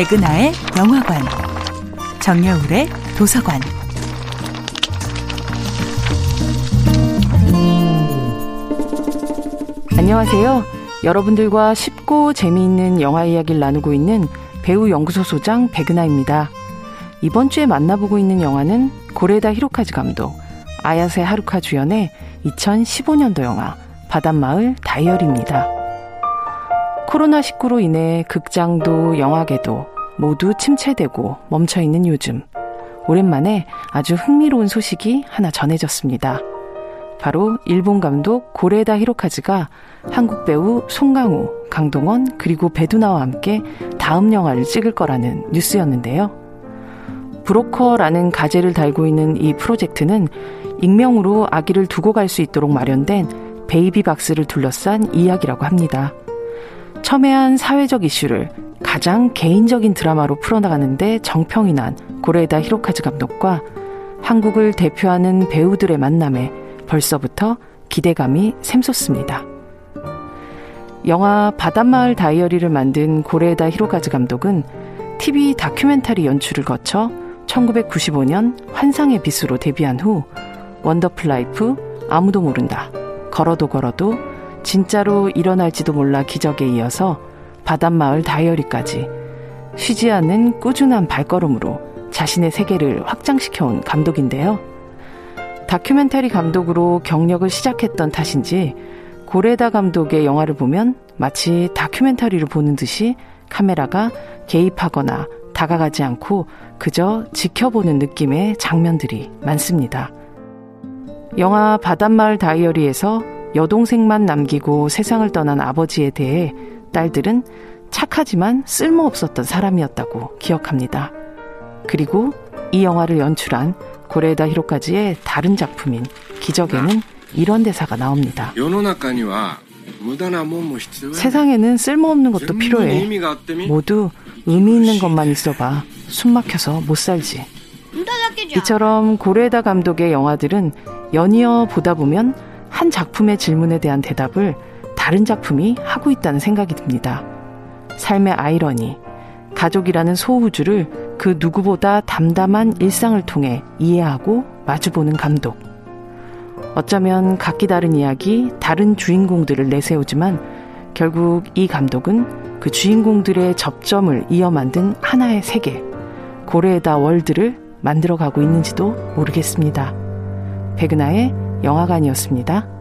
백은하의 영화관, 정여울의 도서관. 안녕하세요. 여러분들과 쉽고 재미있는 영화 이야기를 나누고 있는 배우 연구소 소장 백은하입니다. 이번 주에 만나보고 있는 영화는 고레다 히로카즈 감독, 아야세 하루카 주연의 2015년도 영화 바닷마을 다이어리입니다. 코로나19로 인해 극장도 영화계도 모두 침체되고 멈춰 있는 요즘 오랜만에 아주 흥미로운 소식이 하나 전해졌습니다. 바로 일본 감독 고레다 히로카즈가 한국 배우 송강호, 강동원 그리고 배두나와 함께 다음 영화를 찍을 거라는 뉴스였는데요. 브로커라는 가제를 달고 있는 이 프로젝트는 익명으로 아기를 두고 갈 수 있도록 마련된 베이비 박스를 둘러싼 이야기라고 합니다. 첨예한 사회적 이슈를 가장 개인적인 드라마로 풀어나가는데 정평이 난 고레다 히로카즈 감독과 한국을 대표하는 배우들의 만남에 벌써부터 기대감이 샘솟습니다. 영화 바닷마을 다이어리를 만든 고레다 히로카즈 감독은 TV 다큐멘터리 연출을 거쳐 1995년 환상의 빛으로 데뷔한 후 원더풀 라이프, 아무도 모른다, 걸어도 걸어도, 진짜로 일어날지도 몰라 기적에 이어서 바닷마을 다이어리까지 쉬지 않는 꾸준한 발걸음으로 자신의 세계를 확장시켜온 감독인데요. 다큐멘터리 감독으로 경력을 시작했던 탓인지 고레다 감독의 영화를 보면 마치 다큐멘터리를 보는 듯이 카메라가 개입하거나 다가가지 않고 그저 지켜보는 느낌의 장면들이 많습니다. 영화 바닷마을 다이어리에서 여동생만 남기고 세상을 떠난 아버지에 대해 딸들은 착하지만 쓸모없었던 사람이었다고 기억합니다. 그리고 이 영화를 연출한 고레다 히로카즈의 다른 작품인 기적에는 이런 대사가 나옵니다. 세상에는 쓸모없는 것도 필요해. 모두 의미 있는 것만 있어봐. 숨 막혀서 못 살지. 이처럼 고레다 감독의 영화들은 연이어 보다 보면 한 작품의 질문에 대한 대답을 다른 작품이 하고 있다는 생각이 듭니다. 삶의 아이러니, 가족이라는 소우주를 그 누구보다 담담한 일상을 통해 이해하고 마주보는 감독. 어쩌면 각기 다른 이야기, 다른 주인공들을 내세우지만 결국 이 감독은 그 주인공들의 접점을 이어 만든 하나의 세계, 고레에다 월드를 만들어가고 있는지도 모르겠습니다. 백은하의 영화관이었습니다.